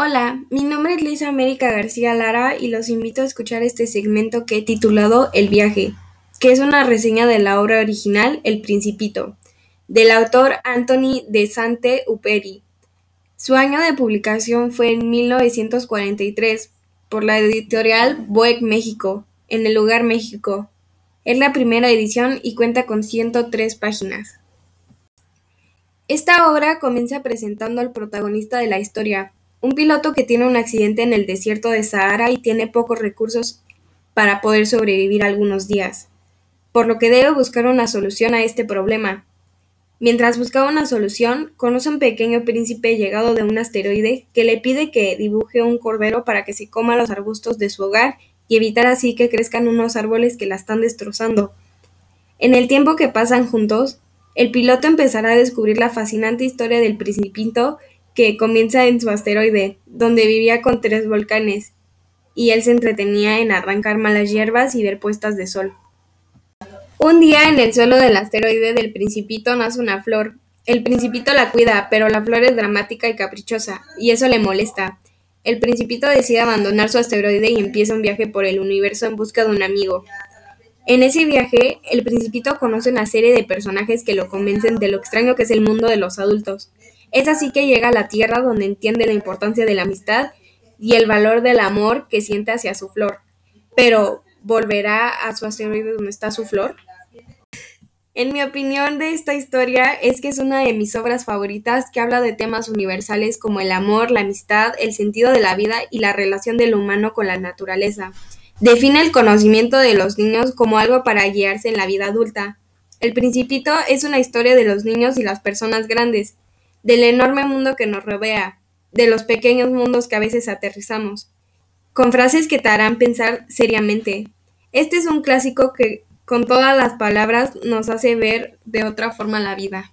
Hola, mi nombre es Lisa América García Lara y los invito a escuchar este segmento que he titulado El viaje, que es una reseña de la obra original El Principito, del autor Anthony de Saint-Exupéry. Su año de publicación fue en 1943 por la editorial Boeck México, en el lugar México. Es la primera edición y cuenta con 103 páginas. Esta obra comienza presentando al protagonista de la historia, un piloto que tiene un accidente en el desierto de Sahara y tiene pocos recursos para poder sobrevivir algunos días, por lo que debe buscar una solución a este problema. Mientras buscaba una solución, conoce a un pequeño príncipe llegado de un asteroide que le pide que dibuje un cordero para que se coma los arbustos de su hogar y evitar así que crezcan unos árboles que la están destrozando. En el tiempo que pasan juntos, el piloto empezará a descubrir la fascinante historia del Principito que comienza en su asteroide, donde vivía con tres volcanes, y él se entretenía en arrancar malas hierbas y ver puestas de sol. Un día en el suelo del asteroide del Principito nace una flor. El Principito la cuida, pero la flor es dramática y caprichosa, y eso le molesta. El Principito decide abandonar su asteroide y empieza un viaje por el universo en busca de un amigo. En ese viaje, el Principito conoce una serie de personajes que lo convencen de lo extraño que es el mundo de los adultos. Es así que llega a la Tierra donde entiende la importancia de la amistad y el valor del amor que siente hacia su flor. Pero, ¿volverá a su asteroide donde está su flor? En mi opinión de esta historia es que es una de mis obras favoritas que habla de temas universales como el amor, la amistad, el sentido de la vida y la relación del humano con la naturaleza. Define el conocimiento de los niños como algo para guiarse en la vida adulta. El Principito es una historia de los niños y las personas grandes, del enorme mundo que nos rodea, de los pequeños mundos que a veces aterrizamos, con frases que te harán pensar seriamente. Este es un clásico que con todas las palabras nos hace ver de otra forma la vida.